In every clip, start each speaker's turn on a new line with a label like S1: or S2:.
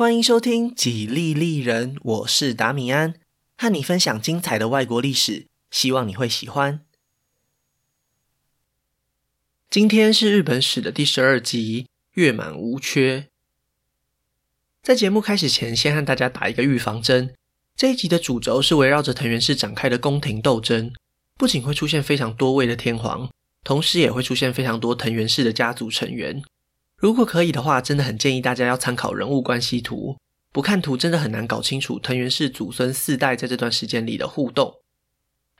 S1: 欢迎收听《几利利人》，我是达米安，和你分享精彩的外国历史，希望你会喜欢。今天是日本史的第十二集，月满无缺。在节目开始前，先和大家打一个预防针。这一集的主轴是围绕着藤原氏展开的宫廷斗争，不仅会出现非常多位的天皇，同时也会出现非常多藤原氏的家族成员。如果可以的话，真的很建议大家要参考人物关系图。不看图，真的很难搞清楚藤原氏祖孙四代在这段时间里的互动。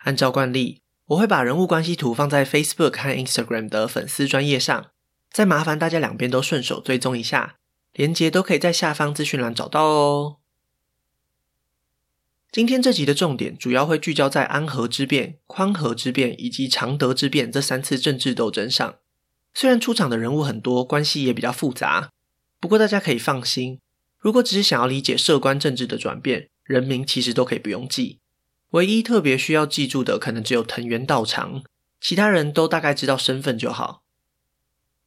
S1: 按照惯例，我会把人物关系图放在 Facebook 和 Instagram 的粉丝专页上，再麻烦大家两边都顺手追踪一下，连接都可以在下方资讯栏找到哦。今天这集的重点主要会聚焦在安和之变、宽和之变以及常德之变这三次政治斗争上。虽然出场的人物很多，关系也比较复杂，不过大家可以放心，如果只是想要理解摄关政治的转变，人名其实都可以不用记。唯一特别需要记住的，可能只有藤原道长，其他人都大概知道身份就好。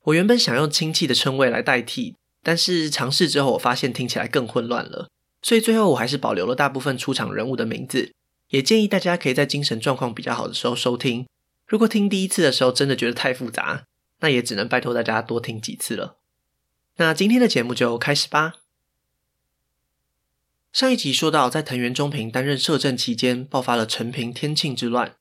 S1: 我原本想用亲戚的称谓来代替，但是尝试之后，我发现听起来更混乱了，所以最后我还是保留了大部分出场人物的名字。也建议大家可以在精神状况比较好的时候收听。如果听第一次的时候真的觉得太复杂，那也只能拜托大家多听几次了。那今天的节目就开始吧。上一集说到，在藤原忠平担任摄政期间，爆发了陈平天庆之乱，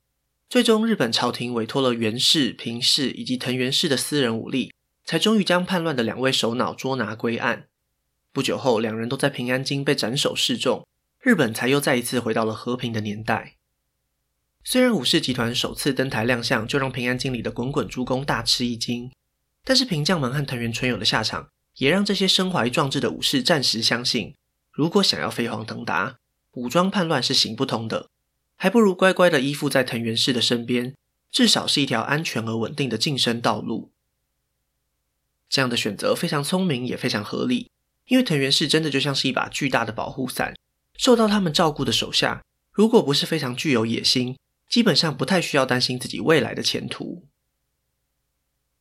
S1: 最终日本朝廷委托了源氏、平氏以及藤原氏的私人武力，才终于将叛乱的两位首脑捉拿归案。不久后，两人都在平安京被斩首示众，日本才又再一次回到了和平的年代。虽然武士集团首次登台亮相，就让平安京里的滚滚诸公大吃一惊，但是平将门和藤原纯友的下场，也让这些身怀壮志的武士暂时相信，如果想要飞黄腾达，武装叛乱是行不通的，还不如乖乖的依附在藤原氏的身边，至少是一条安全而稳定的晋升道路。这样的选择非常聪明，也非常合理，因为藤原氏真的就像是一把巨大的保护伞，受到他们照顾的手下，如果不是非常具有野心，基本上不太需要担心自己未来的前途。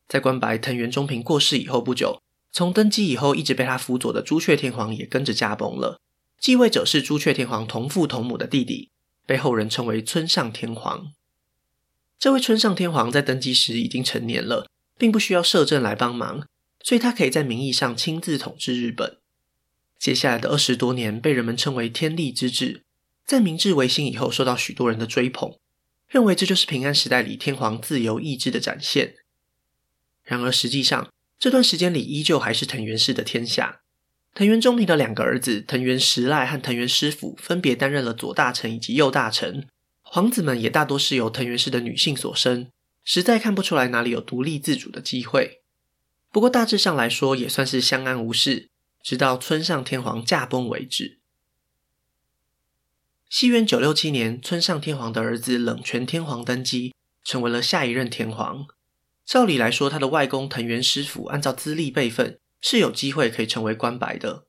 S1: 在关白藤原忠平过世以后不久，从登基以后一直被他辅佐的朱雀天皇也跟着驾崩了。继位者是朱雀天皇同父同母的弟弟，被后人称为村上天皇。这位村上天皇在登基时已经成年了，并不需要摄政来帮忙，所以他可以在名义上亲自统治日本。接下来的二十多年被人们称为天历之治，在明治维新以后受到许多人的追捧。认为这就是平安时代里天皇自由意志的展现。然而，实际上这段时间里依旧还是藤原氏的天下。藤原忠平的两个儿子藤原实赖和藤原师辅分别担任了左大臣以及右大臣，皇子们也大多是由藤原氏的女性所生，实在看不出来哪里有独立自主的机会。不过大致上来说，也算是相安无事，直到村上天皇驾崩为止。西元九六七年，村上天皇的儿子冷泉天皇登基，成为了下一任天皇。照理来说，他的外公藤原师辅按照资历辈分是有机会可以成为关白的，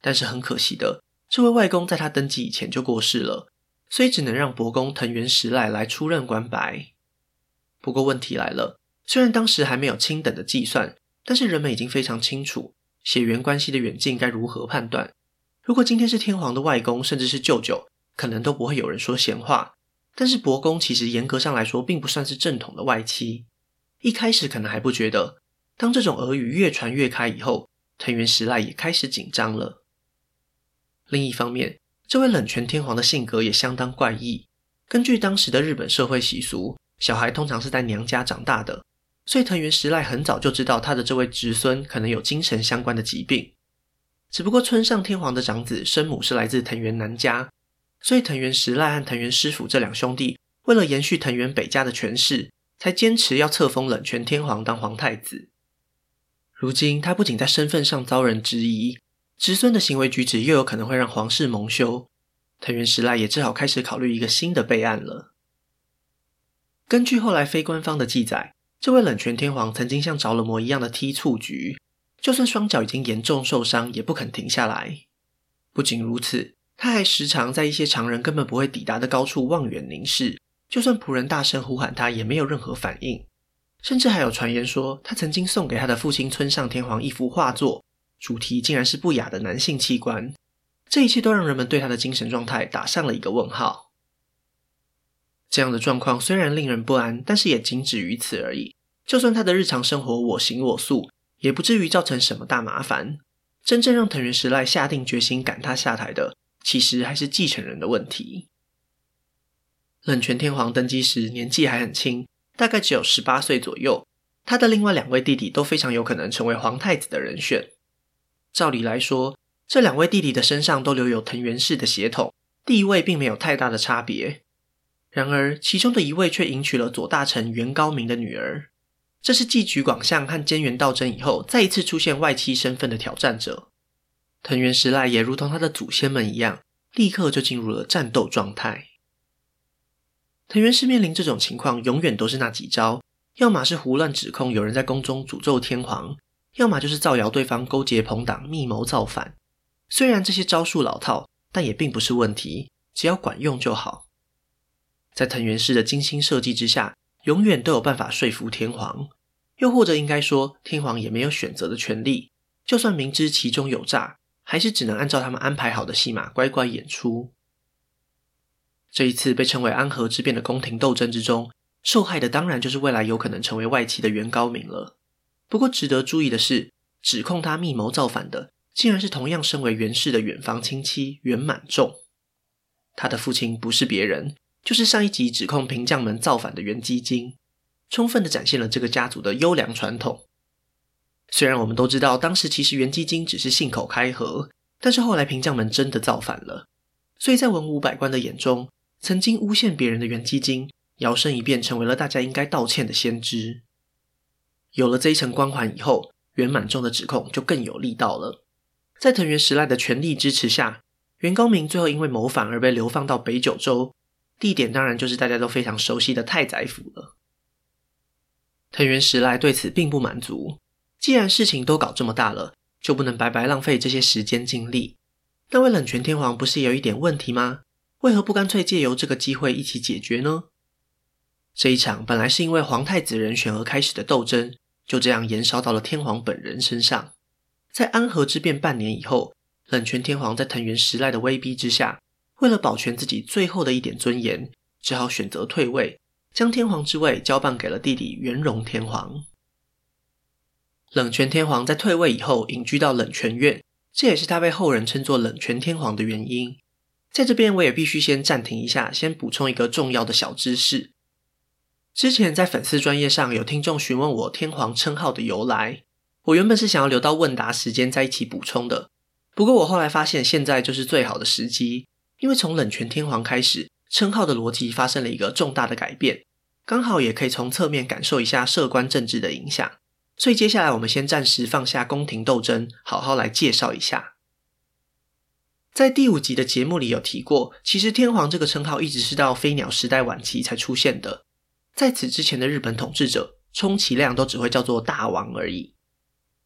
S1: 但是很可惜的，这位外公在他登基以前就过世了，所以只能让伯公藤原实赖来出任关白。不过问题来了，虽然当时还没有亲等的计算，但是人们已经非常清楚血缘关系的远近该如何判断。如果今天是天皇的外公，甚至是舅舅。可能都不会有人说闲话，但是伯公其实严格上来说并不算是正统的外戚。一开始可能还不觉得，当这种耳语越传越开以后，藤原实赖也开始紧张了。另一方面，这位冷泉天皇的性格也相当怪异。根据当时的日本社会习俗，小孩通常是在娘家长大的，所以藤原实赖很早就知道他的这位侄孙可能有精神相关的疾病。只不过村上天皇的长子生母是来自藤原南家。所以藤原实赖和藤原师辅这两兄弟，为了延续藤原北家的权势，才坚持要册封冷泉天皇当皇太子。如今他不仅在身份上遭人质疑，侄孙的行为举止又有可能会让皇室蒙羞，藤原实赖也只好开始考虑一个新的备案了。根据后来非官方的记载，这位冷泉天皇曾经像着了魔一样的踢蹴鞠，就算双脚已经严重受伤，也不肯停下来。不仅如此。他还时常在一些常人根本不会抵达的高处望远凝视，就算仆人大声呼喊他，也没有任何反应。甚至还有传言说，他曾经送给他的父亲村上天皇一幅画作，主题竟然是不雅的男性器官。这一切都让人们对他的精神状态打上了一个问号。这样的状况虽然令人不安，但是也仅止于此而已。就算他的日常生活我行我素，也不至于造成什么大麻烦。真正让藤原时赖下定决心赶他下台的，其实还是继承人的问题。冷泉天皇登基时年纪还很轻，大概只有十八岁左右。他的另外两位弟弟都非常有可能成为皇太子的人选。照理来说，这两位弟弟的身上都留有藤原氏的血统，地位并没有太大的差别。然而，其中的一位却迎娶了左大臣源高明的女儿。这是继橘广相和菅原道真以后，再一次出现外戚身份的挑战者。藤原时赖也如同他的祖先们一样，立刻就进入了战斗状态。藤原氏面临这种情况，永远都是那几招：要么是胡乱指控有人在宫中诅咒天皇，要么就是造谣对方勾结朋党，密谋造反。虽然这些招数老套，但也并不是问题，只要管用就好。在藤原氏的精心设计之下，永远都有办法说服天皇，又或者应该说，天皇也没有选择的权利。就算明知其中有诈，还是只能按照他们安排好的戏码乖乖演出。这一次被称为安和之变的宫廷斗争之中，受害的当然就是未来有可能成为外戚的袁高明了。不过值得注意的是，指控他密谋造反的。竟然是同样身为袁氏的远房亲戚袁满仲，他的父亲不是别人，就是上一集指控平将门造反的袁基金，充分的展现了这个家族的优良传统。虽然我们都知道当时其实源基金只是信口开河，但是后来平将门真的造反了，所以在文武百官的眼中，曾经诬陷别人的源基金，摇身一变成为了大家应该道歉的先知。有了这一层光环以后，袁满仲的指控就更有力道了。在藤原时赖的全力支持下，袁高明最后因为谋反而被流放到北九州，地点当然就是大家都非常熟悉的太宰府了。藤原时赖对此并不满足，既然事情都搞这么大了，就不能白白浪费这些时间精力。那位冷泉天皇不是也有一点问题吗？为何不干脆借由这个机会一起解决呢？这一场本来是因为皇太子人选而开始的斗争，就这样延烧到了天皇本人身上。在安和之变半年以后，冷泉天皇在藤原时赖的威逼之下，为了保全自己最后的一点尊严，只好选择退位，将天皇之位交办给了弟弟元荣天皇。冷泉天皇在退位以后，隐居到冷泉院，这也是他被后人称作冷泉天皇的原因。在这边，我也必须先暂停一下，先补充一个重要的小知识。之前在粉丝专业上有听众询问我天皇称号的由来。我原本是想要留到问答时间再一起补充的，不过我后来发现现在就是最好的时机，因为从冷泉天皇开始，称号的逻辑发生了一个重大的改变，刚好也可以从侧面感受一下摄关政治的影响。所以接下来我们先暂时放下宫廷斗争，好好来介绍一下。在第五集的节目里有提过，其实天皇这个称号一直是到飞鸟时代晚期才出现的，在此之前的日本统治者，充其量都只会叫做大王而已。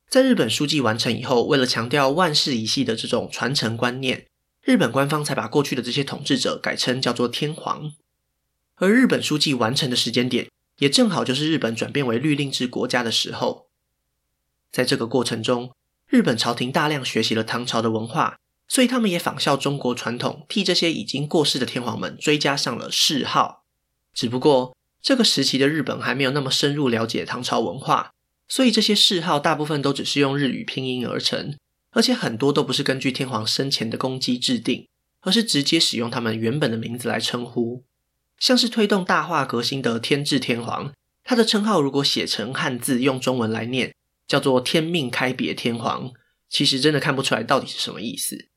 S1: 在日本书记完成以后，为了强调万世一系的这种传承观念，日本官方才把过去的这些统治者改称叫做天皇。而日本书记完成的时间点，也正好就是日本转变为律令制国家的时候。在这个过程中，日本朝廷大量学习了唐朝的文化，所以他们也仿效中国传统，替这些已经过世的天皇们追加上了谥号。只不过这个时期的日本还没有那么深入了解唐朝文化。所以这些谥号大部分都只是用日语拼音而成，而且很多都不是根据天皇生前的功绩制定，而是直接使用他们原本的名字来称呼。像是推动大化革新的天智天皇，他的称号如果写成汉字用中文来念，叫做天命开别天皇，其实真的看不出来到底是什么意思。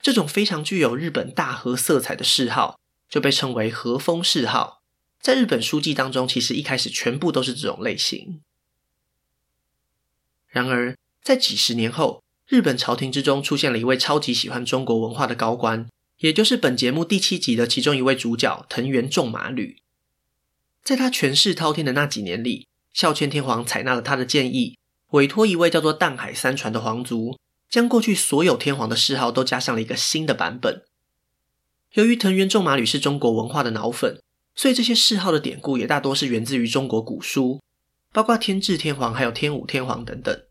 S1: 这种非常具有日本大和色彩的谥号，就被称为和风谥号。在日本书纪当中，其实一开始全部都是这种类型。然而，在几十年后，日本朝廷之中出现了一位超级喜欢中国文化的高官，也就是本节目第七集的其中一位主角藤原仲麻吕。在他权势滔天的那几年里，孝谦天皇采纳了他的建议，委托一位叫做淡海三传的皇族，将过去所有天皇的谥号都加上了一个新的版本。由于藤原仲麻吕是中国文化的脑粉，所以这些谥号的典故也大多是源自于中国古书。包括天智天皇，还有天武天皇等等。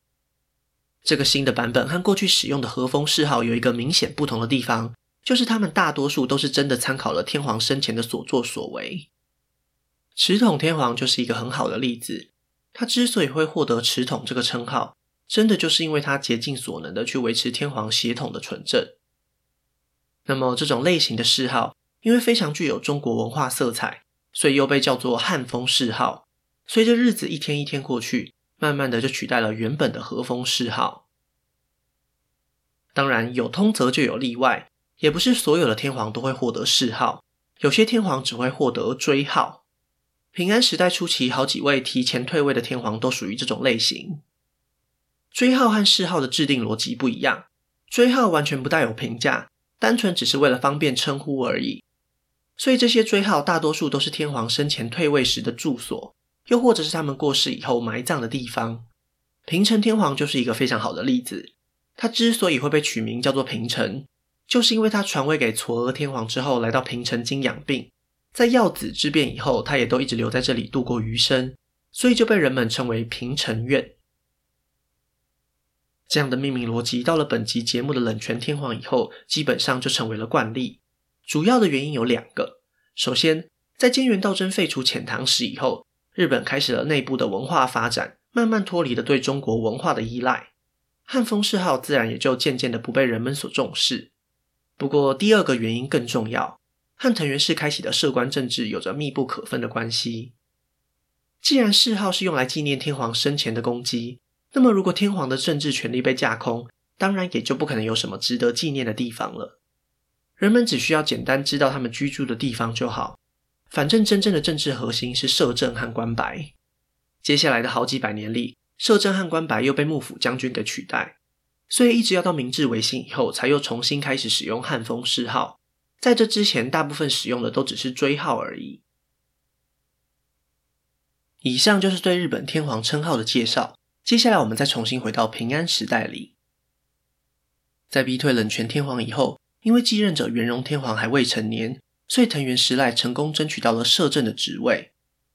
S1: 这个新的版本和过去使用的和风谥号有一个明显不同的地方，就是他们大多数都是真的参考了天皇生前的所作所为。持统天皇就是一个很好的例子，他之所以会获得持统这个称号，真的就是因为他竭尽所能的去维持天皇血统的纯正。那么这种类型的谥号，因为非常具有中国文化色彩，所以又被叫做汉风谥号。随着日子一天一天过去，慢慢的就取代了原本的和风谥号。当然，有通则就有例外，也不是所有的天皇都会获得谥号，有些天皇只会获得追号。平安时代初期，好几位提前退位的天皇都属于这种类型。追号和谥号的制定逻辑不一样，追号完全不带有评价，单纯只是为了方便称呼而已。所以这些追号大多数都是天皇生前退位时的住所，又或者是他们过世以后埋葬的地方。平城天皇就是一个非常好的例子。他之所以会被取名叫做平城，就是因为他传位给嵯峨天皇之后，来到平城京养病，在曜子之变以后，他也都一直留在这里度过余生，所以就被人们称为平城院。这样的命名逻辑，到了本集节目的冷泉天皇以后，基本上就成为了惯例。主要的原因有两个。首先，在菅原道真废除遣唐使以后，日本开始了内部的文化发展，慢慢脱离了对中国文化的依赖，汉风谥号自然也就渐渐的不被人们所重视。不过，第二个原因更重要，和藤原氏开启的摄关政治有着密不可分的关系。既然谥号是用来纪念天皇生前的功绩，那么，如果天皇的政治权力被架空，当然也就不可能有什么值得纪念的地方了。人们只需要简单知道他们居住的地方就好。反正真正的政治核心是摄政和关白。接下来的好几百年里，摄政和关白又被幕府将军给取代，所以一直要到明治维新以后，才又重新开始使用汉风谥号。在这之前，大部分使用的都只是追号而已。以上就是对日本天皇称号的介绍。接下来，我们再重新回到平安时代里，在逼退冷泉天皇以后，因为继任者元荣天皇还未成年，所以藤原时赖成功争取到了摄政的职位。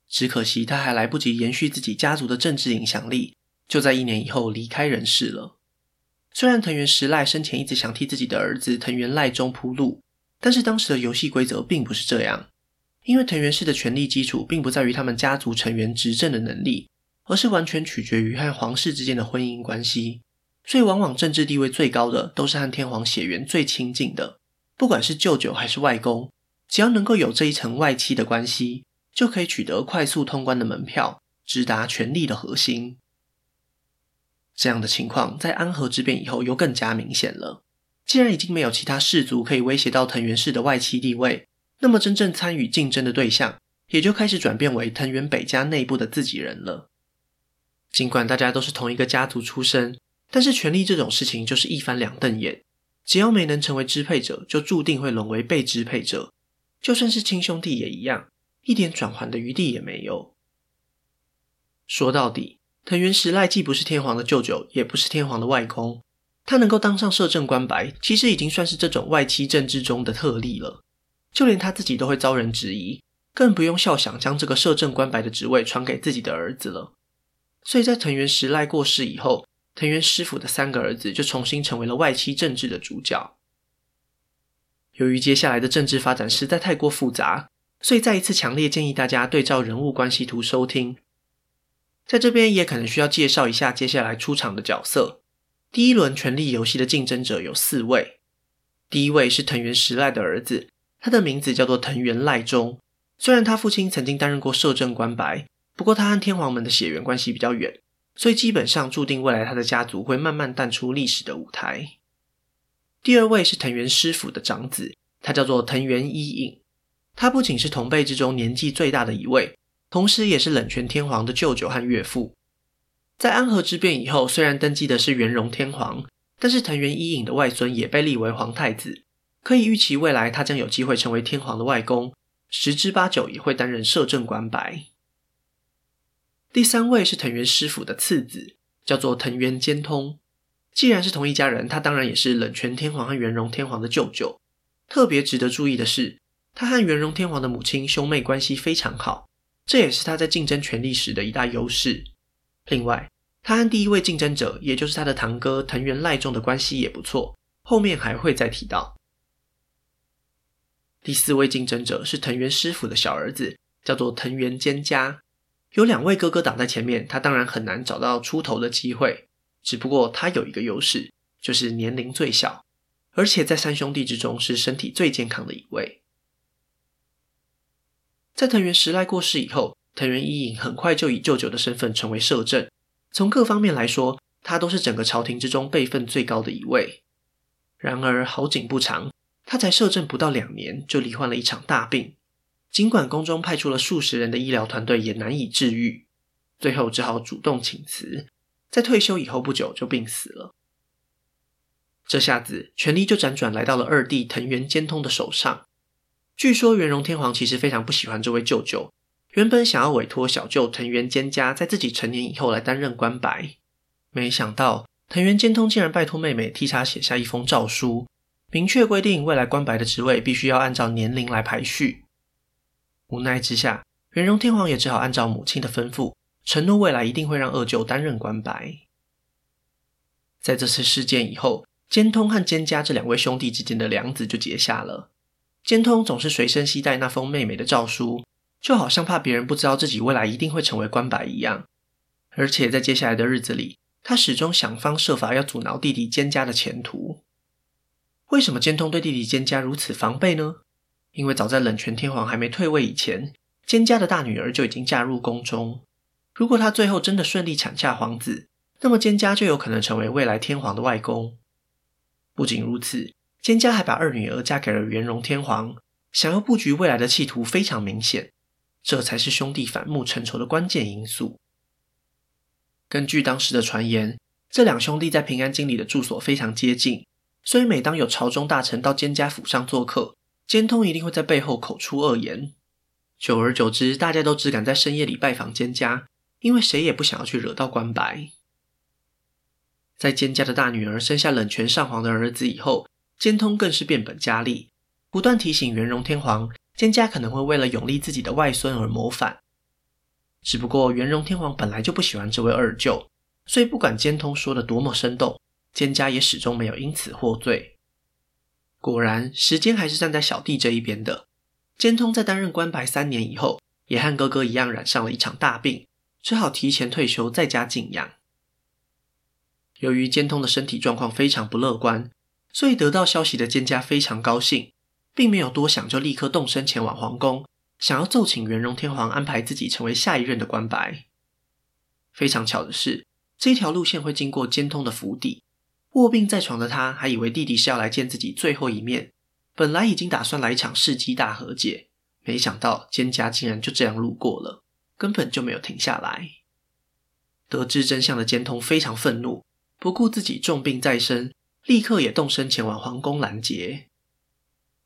S1: 只可惜他还来不及延续自己家族的政治影响力，就在一年以后离开人世了。虽然藤原时赖生前一直想替自己的儿子藤原赖忠铺路，但是当时的游戏规则并不是这样，因为藤原氏的权力基础并不在于他们家族成员执政的能力。而是完全取决于和皇室之间的婚姻关系，所以往往政治地位最高的都是和天皇血缘最亲近的，不管是舅舅还是外公，只要能够有这一层外戚的关系，就可以取得快速通关的门票，直达权力的核心。这样的情况在安和之变以后又更加明显了。既然已经没有其他氏族可以威胁到藤原氏的外戚地位，那么真正参与竞争的对象也就开始转变为藤原北家内部的自己人了。尽管大家都是同一个家族出身，但是权力这种事情就是一翻两瞪眼。只要没能成为支配者，就注定会沦为被支配者。就算是亲兄弟也一样，一点转圜的余地也没有。说到底，藤原时赖既不是天皇的舅舅，也不是天皇的外公，他能够当上摄政官白，其实已经算是这种外戚政治中的特例了。就连他自己都会遭人质疑，更不用笑想将这个摄政官白的职位传给自己的儿子了。所以在藤原时赖过世以后，藤原师府的三个儿子就重新成为了外戚政治的主角。由于接下来的政治发展实在太过复杂，所以再一次强烈建议大家对照人物关系图收听。在这边也可能需要介绍一下接下来出场的角色。第一轮权力游戏的竞争者有四位，第一位是藤原时赖的儿子，他的名字叫做藤原赖忠。虽然他父亲曾经担任过摄政官白。不过，他和天皇们的血缘关系比较远，所以基本上注定未来他的家族会慢慢淡出历史的舞台。第二位是藤原师府的长子，他叫做藤原伊尹。他不仅是同辈之中年纪最大的一位，同时也是冷泉天皇的舅舅和岳父。在安和之变以后，虽然登基的是元荣天皇，但是藤原伊尹的外孙也被立为皇太子，可以预期未来他将有机会成为天皇的外公，十之八九也会担任摄政官白。第三位是藤原师傅的次子，叫做藤原兼通。既然是同一家人，他当然也是冷泉天皇和元荣天皇的舅舅。特别值得注意的是，他和元荣天皇的母亲兄妹关系非常好，这也是他在竞争权力时的一大优势。另外，他和第一位竞争者，也就是他的堂哥藤原赖忠的关系也不错，后面还会再提到。第四位竞争者是藤原师傅的小儿子，叫做藤原兼家。有两位哥哥挡在前面，他当然很难找到出头的机会。只不过他有一个优势，就是年龄最小，而且在三兄弟之中是身体最健康的一位。在藤原时赖过世以后，藤原一影很快就以舅舅的身份成为摄政。从各方面来说，他都是整个朝廷之中辈分最高的一位。然而好景不长。他才摄政不到两年，就罹患了一场大病。尽管宫中派出了数十人的医疗团队，也难以治愈，最后只好主动请辞。在退休以后不久，就病死了。这下子，权力就辗转来到了二弟藤原兼通的手上。据说元荣天皇其实非常不喜欢这位舅舅，原本想要委托小舅藤原兼家在自己成年以后来担任关白，没想到藤原兼通竟然拜托妹妹替他写下一封诏书。明确规定，未来关白的职位必须要按照年龄来排序。无奈之下，元荣天皇也只好按照母亲的吩咐，承诺未来一定会让二舅担任关白。在这次事件以后，兼通和兼家这两位兄弟之间的梁子就结下了。兼通总是随身携带那封妹妹的诏书，就好像怕别人不知道自己未来一定会成为官白一样。而且在接下来的日子里，他始终想方设法要阻挠弟弟兼家的前途。为什么兼通对弟弟兼家如此防备呢？因为早在冷泉天皇还没退位以前，兼家的大女儿就已经嫁入宫中。如果他最后真的顺利产下皇子，那么兼家就有可能成为未来天皇的外公。不仅如此，兼家还把二女儿嫁给了元荣天皇，想要布局未来的企图非常明显。这才是兄弟反目成仇的关键因素。根据当时的传言，这两兄弟在平安京里的住所非常接近。所以，每当有朝中大臣到兼家府上做客，兼通一定会在背后口出恶言。久而久之，大家都只敢在深夜里拜访兼家，因为谁也不想要去惹到关白。在兼家的大女儿生下冷泉上皇的儿子以后，兼通更是变本加厉，不断提醒元荣天皇，兼家可能会为了拥立自己的外孙而谋反。只不过，元荣天皇本来就不喜欢这位二舅，所以不管兼通说的多么生动。兼家也始终没有因此获罪。果然，时间还是站在小弟这一边的。兼通在担任关白三年以后，也和哥哥一样染上了一场大病，只好提前退休，在家静养。由于兼通的身体状况非常不乐观，所以得到消息的兼家非常高兴，并没有多想，就立刻动身前往皇宫，想要奏请元荣天皇安排自己成为下一任的官白。非常巧的是，这条路线会经过兼通的府邸。卧病在床的他，还以为弟弟是要来见自己最后一面，本来已经打算来一场世纪大和解，没想到兼家竟然就这样路过了，根本就没有停下来。得知真相的兼通非常愤怒，不顾自己重病在身，立刻也动身前往皇宫拦截。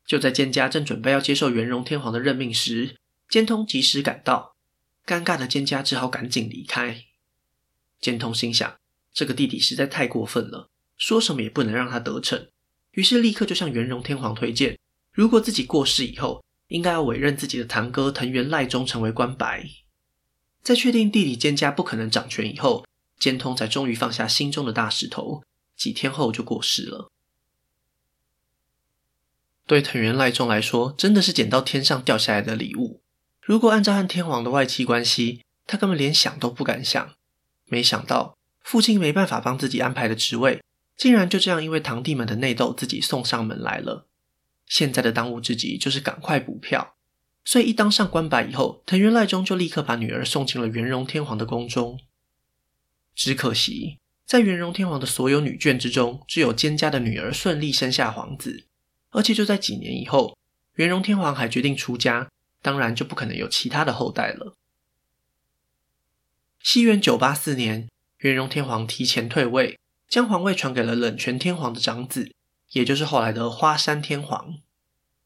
S1: 就在兼家正准备要接受元荣天皇的任命时，兼通及时赶到，尴尬的兼家只好赶紧离开。兼通心想，这个弟弟实在太过分了。说什么也不能让他得逞，于是立刻就向元荣天皇推荐，如果自己过世以后，应该要委任自己的堂哥藤原赖忠成为官白。在确定弟弟兼家不可能掌权以后，兼通才终于放下心中的大石头，几天后就过世了。对藤原赖忠来说，真的是捡到天上掉下来的礼物。如果按照和天皇的外戚关系，他根本连想都不敢想。没想到父亲没办法帮自己安排的职位。竟然就这样，因为堂弟们的内斗，自己送上门来了。现在的当务之急就是赶快补票。所以一当上官白以后，藤原赖忠就立刻把女儿送进了元荣天皇的宫中。只可惜，在元荣天皇的所有女眷之中，只有兼家的女儿顺利生下皇子。而且就在几年以后，元荣天皇还决定出家，当然就不可能有其他的后代了。西元九八四年，元荣天皇提前退位。将皇位传给了冷泉天皇的长子，也就是后来的花山天皇。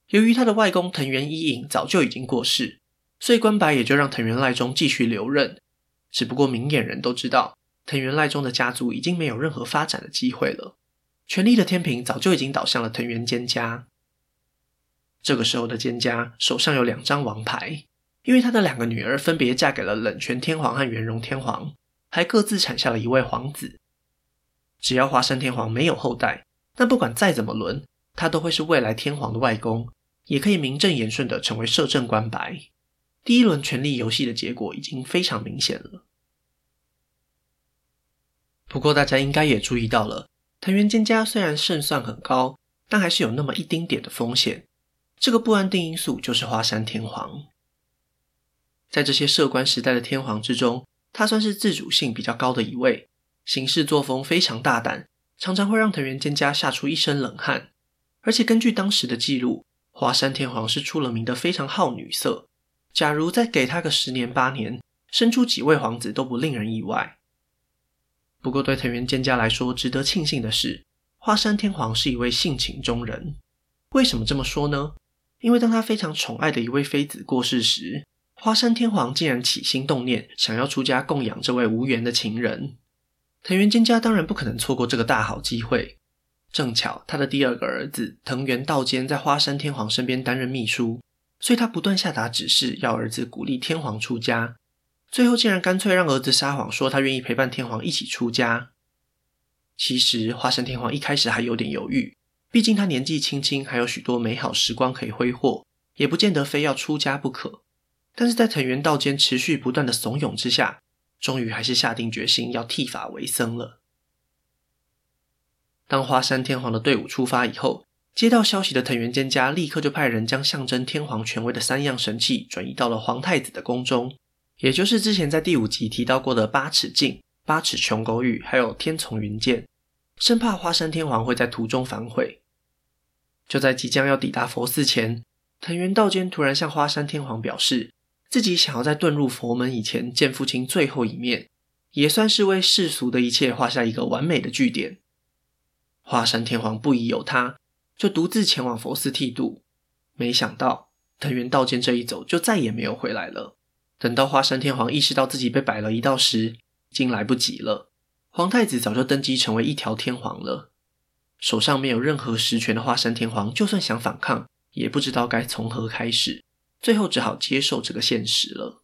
S1: 由于他的外公藤原一影早就已经过世，所以关白也就让藤原赖忠继续留任。只不过明眼人都知道，藤原赖忠的家族已经没有任何发展的机会了，权力的天平早就已经倒向了藤原兼家。这个时候的兼家手上有两张王牌，因为他的两个女儿分别嫁给了冷泉天皇和元荣天皇。还各自产下了一位皇子。只要华山天皇没有后代，那不管再怎么轮，他都会是未来天皇的外公，也可以名正言顺的成为摄政官白。第一轮权力游戏的结果已经非常明显了。不过大家应该也注意到了，藤原兼家虽然胜算很高，但还是有那么一丁点的风险。这个不安定因素就是花山天皇。在这些摄关时代的天皇之中，他算是自主性比较高的一位，行事作风非常大胆，常常会让藤原兼家吓出一身冷汗。而且根据当时的记录，花山天皇是出了名的非常好女色。假如再给他个十年八年，生出几位皇子都不令人意外。不过对藤原兼家来说，值得庆幸的是，花山天皇是一位性情中人。为什么这么说呢？因为当他非常宠爱的一位妃子过世时，花山天皇竟然起心动念，想要出家供养这位无缘的情人。藤原兼家当然不可能错过这个大好机会。正巧他的第二个儿子藤原道坚在花山天皇身边担任秘书。所以他不断下达指示，要儿子鼓励天皇出家。最后竟然干脆让儿子撒谎说他愿意陪伴天皇一起出家。其实花山天皇一开始还有点犹豫，毕竟他年纪轻轻，还有许多美好时光可以挥霍，也不见得非要出家不可。但是在藤原道坚持续不断的怂恿之下，终于还是下定决心要剃发为僧了。当花山天皇的队伍出发以后，接到消息的藤原兼家立刻就派人将象征天皇权威的三样神器转移到了皇太子的宫中，也就是之前在第五集提到过的八尺镜、八尺琼勾玉，还有天丛云剑，生怕花山天皇会在途中反悔。就在即将要抵达佛寺前，藤原道坚突然向花山天皇表示，自己想要在遁入佛门以前见父亲最后一面，也算是为世俗的一切画下一个完美的句点。花山天皇不疑有他。就独自前往佛寺剃度，没想到藤原道坚这一走就再也没有回来了。等到花山天皇意识到自己被摆了一道时，已经来不及了。皇太子早就登基成为一条天皇了，手上没有任何实权的花山天皇，就算想反抗，也不知道该从何开始，最后只好接受这个现实了。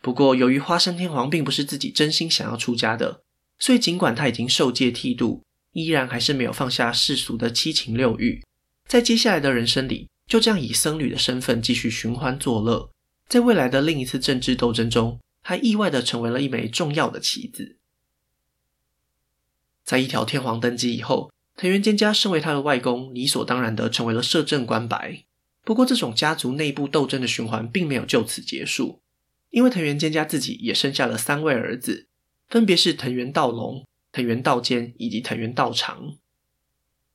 S1: 不过，由于花山天皇并不是自己真心想要出家的，所以尽管他已经受戒剃度。依然还是没有放下世俗的七情六欲，在接下来的人生里，就这样以僧侣的身份继续寻欢作乐，在未来的另一次政治斗争中，还意外地成为了一枚重要的棋子。在一条天皇登基以后，藤原兼家身为他的外公，理所当然地成为了摄政官白。不过，这种家族内部斗争的循环并没有就此结束，因为藤原兼家自己也生下了三位儿子，分别是藤原道隆。藤原道坚以及藤原道长，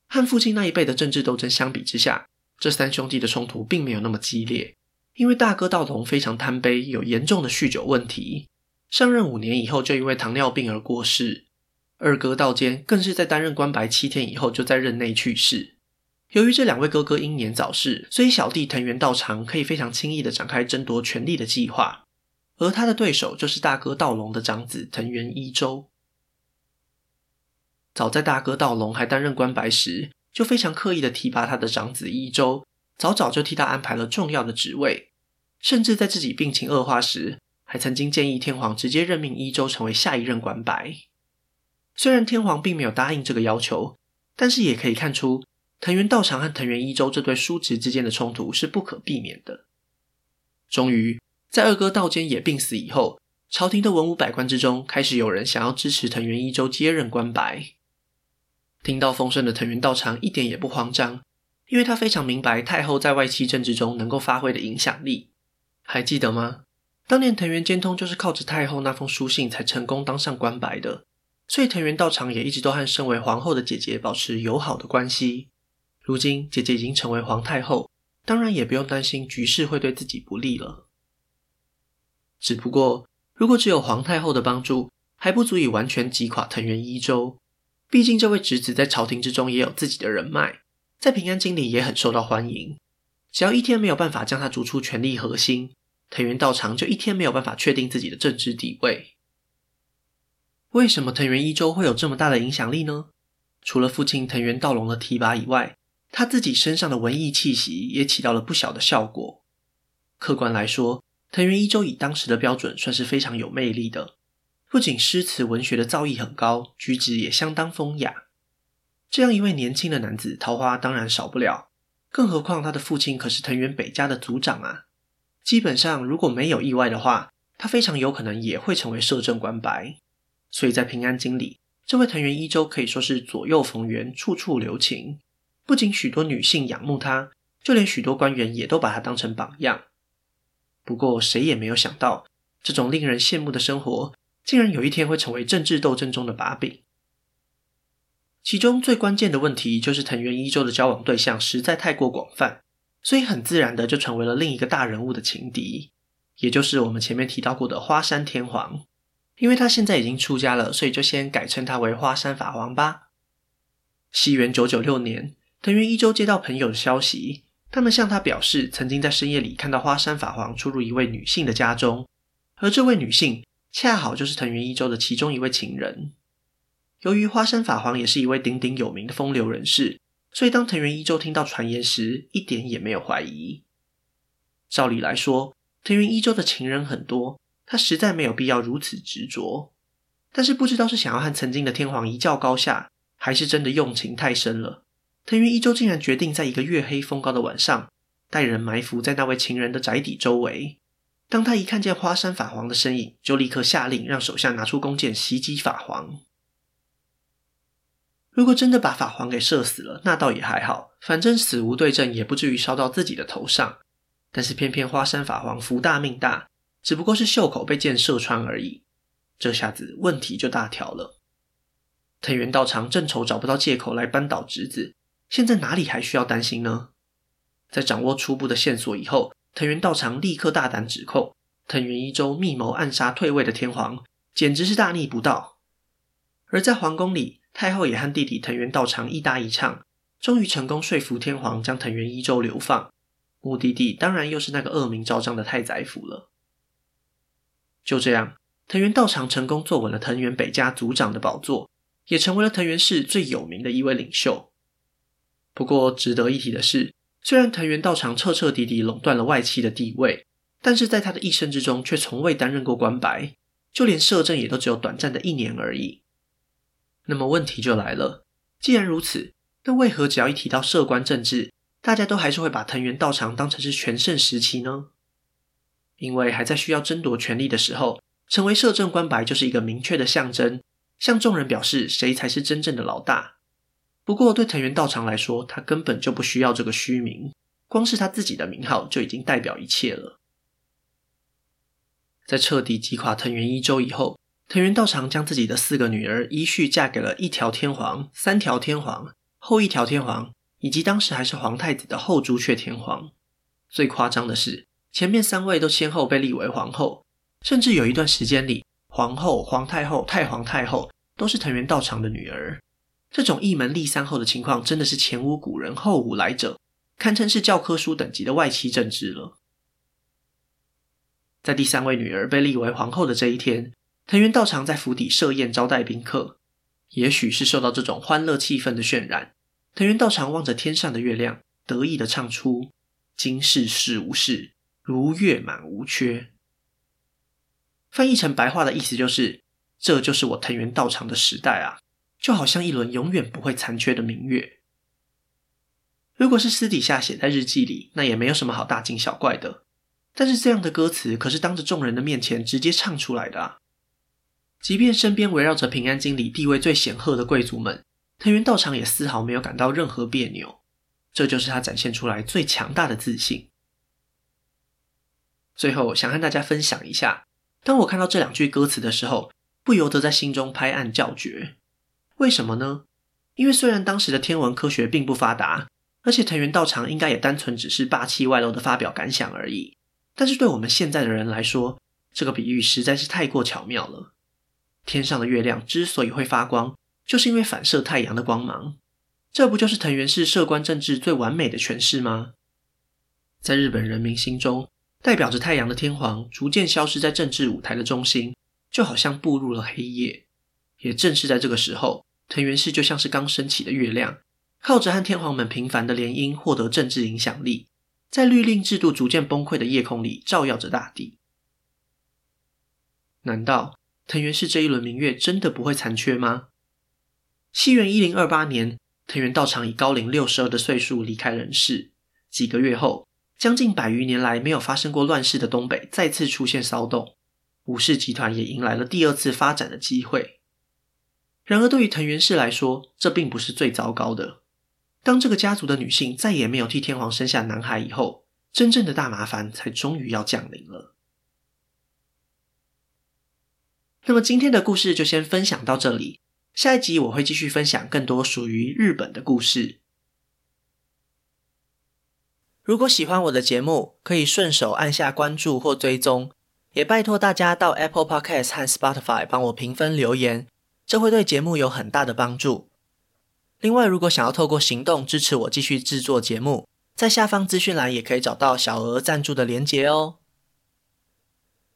S1: 和父亲那一辈的政治斗争相比之下，这三兄弟的冲突并没有那么激烈。因为大哥道隆非常贪杯，有严重的酗酒问题，上任五年以后就因为糖尿病而过世。二哥道坚更是在担任关白七天以后就在任内去世。由于这两位哥哥英年早逝，所以小弟藤原道长可以非常轻易地展开争夺权力的计划，而他的对手就是大哥道隆的长子藤原一周。早在大哥道隆还担任关白时，就非常刻意的提拔他的长子一周，早早就替他安排了重要的职位，甚至在自己病情恶化时，还曾经建议天皇直接任命伊周成为下一任关白。虽然天皇并没有答应这个要求，但是也可以看出藤原道长和藤原一周这对叔侄之间的冲突是不可避免的。终于，在二哥道坚也病死以后，朝廷的文武百官之中，开始有人想要支持藤原一周接任关白。听到风声的藤原道长一点也不慌张，因为他非常明白太后在外戚政治中能够发挥的影响力。还记得吗？当年藤原兼通就是靠着太后那封书信才成功当上官白的，所以藤原道长也一直都和身为皇后的姐姐保持友好的关系。如今姐姐已经成为皇太后，当然也不用担心局势会对自己不利了。只不过，如果只有皇太后的帮助，还不足以完全击垮藤原一周。毕竟，这位侄子在朝廷之中也有自己的人脉，在平安京里也很受到欢迎。只要一天没有办法将他逐出权力核心，藤原道长就一天没有办法确定自己的政治地位。为什么藤原一周会有这么大的影响力呢？除了父亲藤原道隆的提拔以外，他自己身上的文艺气息也起到了不小的效果。客观来说，藤原一周以当时的标准算是非常有魅力的。不仅诗词文学的造诣很高，举止也相当风雅。这样一位年轻的男子，桃花当然少不了。更何况他的父亲可是藤原北家的族长啊！基本上，如果没有意外的话，他非常有可能也会成为摄政官白。所以在平安京里，这位藤原一周可以说是左右逢源，处处留情。不仅许多女性仰慕他，就连许多官员也都把他当成榜样。不过，谁也没有想到，这种令人羡慕的生活，竟然有一天会成为政治斗争中的把柄。其中最关键的问题就是藤原一周的交往对象实在太过广泛，所以很自然的就成为了另一个大人物的情敌，也就是我们前面提到过的花山天皇。因为他现在已经出家了，所以就先改称他为花山法皇吧。西元九九六年，藤原一周接到朋友的消息，他们向他表示，曾经在深夜里看到花山法皇出入一位女性的家中，而这位女性恰好就是藤原一周的其中一位情人。由于花山法皇也是一位鼎鼎有名的风流人士，所以当藤原一周听到传言时，一点也没有怀疑。照理来说，藤原一周的情人很多，他实在没有必要如此执着。但是不知道是想要和曾经的天皇一较高下，还是真的用情太深了，藤原一周竟然决定在一个月黑风高的晚上，带人埋伏在那位情人的宅邸周围。当他一看见花山法皇的身影，就立刻下令让手下拿出弓箭袭击法皇。如果真的把法皇给射死了，那倒也还好，反正死无对证，也不至于烧到自己的头上。但是偏偏花山法皇福大命大，只不过是袖口被箭射穿而已，这下子问题就大条了。藤原道长正愁找不到借口来扳倒侄子，现在哪里还需要担心呢？在掌握初步的线索以后，藤原道长立刻大胆指控藤原一周密谋暗杀退位的天皇，简直是大逆不道。而在皇宫里，太后也和弟弟藤原道长一搭一唱，终于成功说服天皇将藤原一周流放。目的地当然又是那个恶名昭彰的太宰府了。就这样，藤原道长成功坐稳了藤原北家族长的宝座，也成为了藤原氏最有名的一位领袖。不过，值得一提的是，虽然藤原道长彻彻底底垄断了外戚的地位，但是在他的一生之中却从未担任过官白，就连摄政也都只有短暂的一年而已。那么问题就来了，既然如此，那为何只要一提到摄关政治，大家都还是会把藤原道长当成是全盛时期呢？因为还在需要争夺权力的时候，成为摄政官白就是一个明确的象征，向众人表示谁才是真正的老大。不过对藤原道长来说，他根本就不需要这个虚名，光是他自己的名号就已经代表一切了。在彻底击垮藤原一周以后，藤原道长将自己的四个女儿依序嫁给了一条天皇、三条天皇、后一条天皇，以及当时还是皇太子的后朱雀天皇。最夸张的是，前面三位都先后被立为皇后，甚至有一段时间里，皇后、皇太后、太皇太后都是藤原道长的女儿。这种一门立三后的情况，真的是前无古人后无来者，堪称是教科书等级的外戚政治了。在第三位女儿被立为皇后的这一天，藤原道长在府邸设宴招待宾客，也许是受到这种欢乐气氛的渲染，藤原道长望着天上的月亮，得意地唱出“今世事无事，如月满无缺”。翻译成白话的意思就是：“这就是我藤原道长的时代啊，就好像一轮永远不会残缺的明月。”如果是私底下写在日记里，那也没有什么好大惊小怪的。但是这样的歌词可是当着众人的面前直接唱出来的啊！即便身边围绕着平安京里地位最显赫的贵族们，藤原道长也丝毫没有感到任何别扭。这就是他展现出来最强大的自信。最后，想和大家分享一下，当我看到这两句歌词的时候，不由得在心中拍案叫绝。为什么呢？因为虽然当时的天文科学并不发达，而且藤原道长应该也单纯只是霸气外露的发表感想而已，但是对我们现在的人来说，这个比喻实在是太过巧妙了。天上的月亮之所以会发光，就是因为反射太阳的光芒。这不就是藤原氏摄关政治最完美的诠释吗？在日本人民心中，代表着太阳的天皇逐渐消失在政治舞台的中心，就好像步入了黑夜。也正是在这个时候，藤原氏就像是刚升起的月亮，靠着和天皇们频繁的联姻，获得政治影响力，在律令制度逐渐崩溃的夜空里照耀着大地。难道？藤原氏这一轮明月真的不会残缺吗？西元一零二八年，藤原道长以高龄六十二的岁数离开人世。几个月后，将近百余年来没有发生过乱世的东北再次出现骚动，武士集团也迎来了第二次发展的机会。然而，对于藤原氏来说，这并不是最糟糕的。当这个家族的女性再也没有替天皇生下男孩以后，真正的大麻烦才终于要降临了。那么，今天的故事就先分享到这里。下一集我会继续分享更多属于日本的故事。如果喜欢我的节目，可以顺手按下关注或追踪，也拜托大家到 Apple Podcast 和 Spotify 帮我评分留言，这会对节目有很大的帮助。另外，如果想要透过行动支持我继续制作节目，在下方资讯栏也可以找到小额赞助的连结哦。